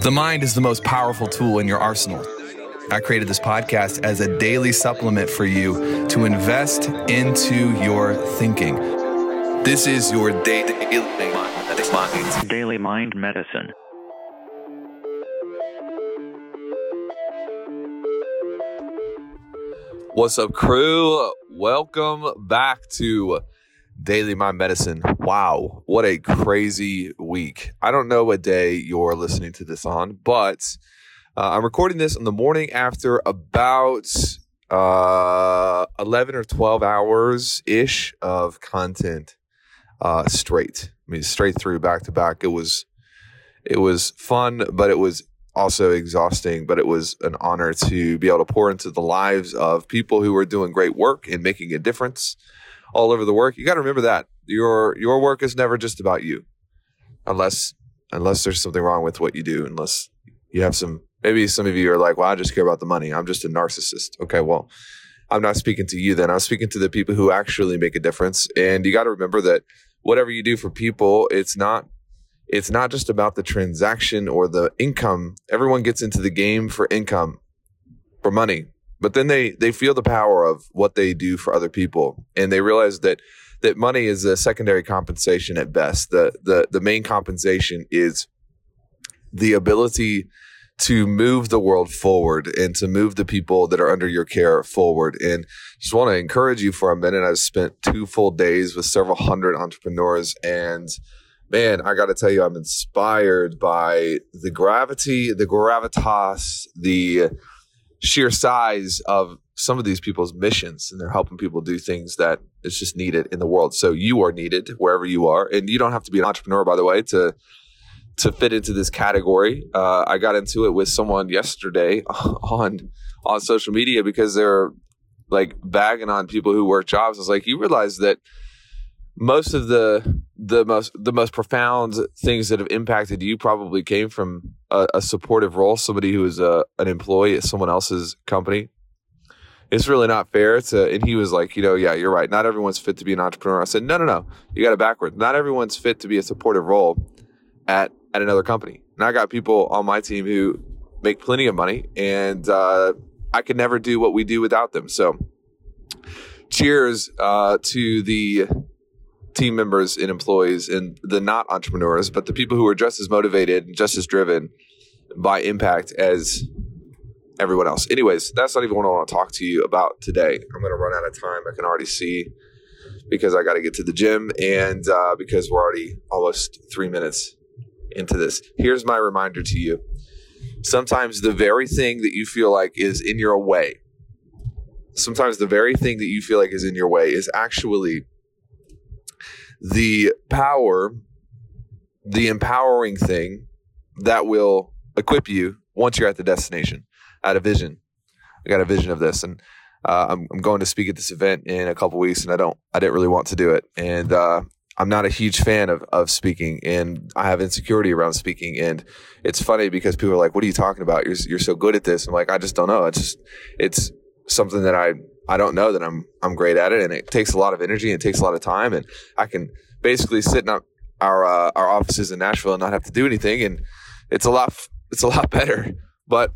The mind is the most powerful tool in your arsenal. I created this podcast as a daily supplement for you to invest into your thinking. This is your daily Daily Mind Medicine. What's up, crew? Welcome back to Daily Mind Medicine. Wow, what a crazy week. I don't know what day you're listening to this on, but uh, I'm recording this on the morning after about uh, 11 or 12 hours ish of content uh, straight. I mean, straight through back to back. It was it was fun, but it was also exhausting, but it was an honor to be able to pour into the lives of people who are doing great work and making a difference all over the work. You got to remember that your your work is never just about you, unless unless there's something wrong with what you do. Unless you have some, maybe some of you are like, "Well, I just care about the money. I'm just a narcissist." Okay, well, I'm not speaking to you then. I'm speaking to the people who actually make a difference. And you got to remember that whatever you do for people, it's not it's not just about the transaction or the income. Everyone gets into the game for income, for money, but then they they feel the power of what they do for other people, and they realize that that money is a secondary compensation at best. The the the main compensation is the ability to move the world forward and to move the people that are under your care forward. And just want to encourage you for a minute. I've spent two full days with several hundred entrepreneurs and man, I got to tell you, I'm inspired by the gravity, the gravitas, the sheer size of some of these people's missions, and they're helping people do things that is just needed in the world. So you are needed wherever you are, and you don't have to be an entrepreneur, by the way, to to fit into this category. Uh, I got into it with someone yesterday on on social media because they're like bagging on people who work jobs. I was like, you realize that most of the the most the most profound things that have impacted you probably came from a, a supportive role, somebody who is a an employee at someone else's company. It's really not fair to. And he was like, you know, yeah, you're right. Not everyone's fit to be an entrepreneur. I said, no, no, no, you got it backwards. Not everyone's fit to be a supportive role at at another company. And I got people on my team who make plenty of money, and uh, I could never do what we do without them. So, cheers uh, to the team members and employees and the not entrepreneurs, but the people who are just as motivated and just as driven by impact as everyone else. Anyways, that's not even what I want to talk to you about today. I'm going to run out of time. I can already see because I got to get to the gym and uh, because we're already almost three minutes into this. Here's my reminder to you. Sometimes the very thing that you feel like is in your way, sometimes the very thing that you feel like is in your way is actually the power, the empowering thing that will equip you once you're at the destination. I had a vision. I got a vision of this, and uh, I'm, I'm, going to speak at this event in a couple weeks, and I don't, I didn't really want to do it, and uh, I'm not a huge fan of of speaking, and I have insecurity around speaking, and it's funny because people are like, "What are you talking about? You're you're so good at this." I'm like, I just don't know. It's just it's something that I I don't know that I'm I'm great at it, and it takes a lot of energy and it takes a lot of time, and I can basically sit in our uh, our offices in Nashville and not have to do anything, and it's a lot it's a lot better. But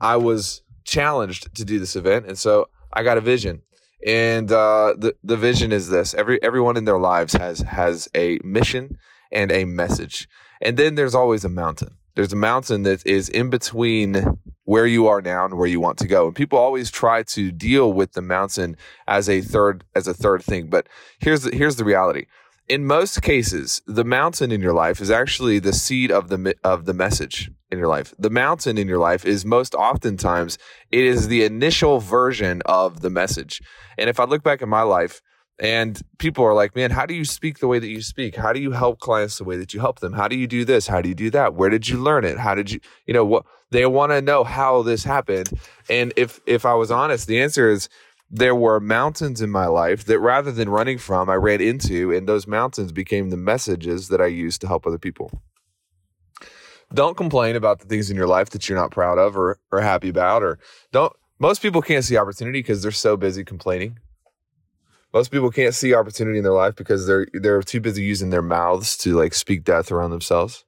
I was challenged to do this event, and so I got a vision, and uh, the the vision is this: every everyone in their lives has has a mission and a message, and then there's always a mountain. There's a mountain that is in between where you are now and where you want to go. And people always try to deal with the mountain as a third as a third thing. But here's the, here's the reality. In most cases, the mountain in your life is actually the seed of the of the message in your life. The mountain in your life is most oftentimes it is the initial version of the message. And if I look back at my life, and people are like, man, how do you speak the way that you speak? How do you help clients the way that you help them? How do you do this? How do you do that? Where did you learn it? How did you, you know, what they want to know how this happened. And if, if I was honest, the answer is there were mountains in my life that rather than running from, I ran into, and those mountains became the messages that I used to help other people. Don't complain about the things in your life that you're not proud of or, or happy about, or don't, most people can't see opportunity because they're so busy complaining most people can't see opportunity in their life because they're they're too busy using their mouths to like speak death around themselves.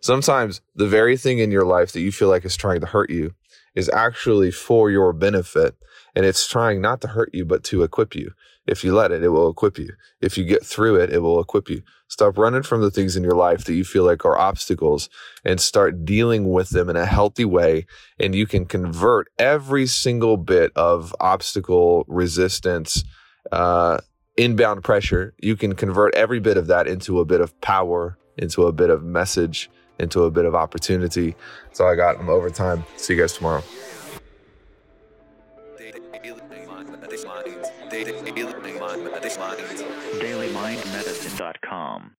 Sometimes the very thing in your life that you feel like is trying to hurt you is actually for your benefit. And it's trying not to hurt you, but to equip you. If you let it, it will equip you. If you get through it, it will equip you. Stop running from the things in your life that you feel like are obstacles and start dealing with them in a healthy way. And you can convert every single bit of obstacle resistance, uh, inbound pressure. You can convert every bit of that into a bit of power, into a bit of message, into a bit of opportunity. That's all I got. I'm over time. See you guys tomorrow. DailyMindMedicine.com.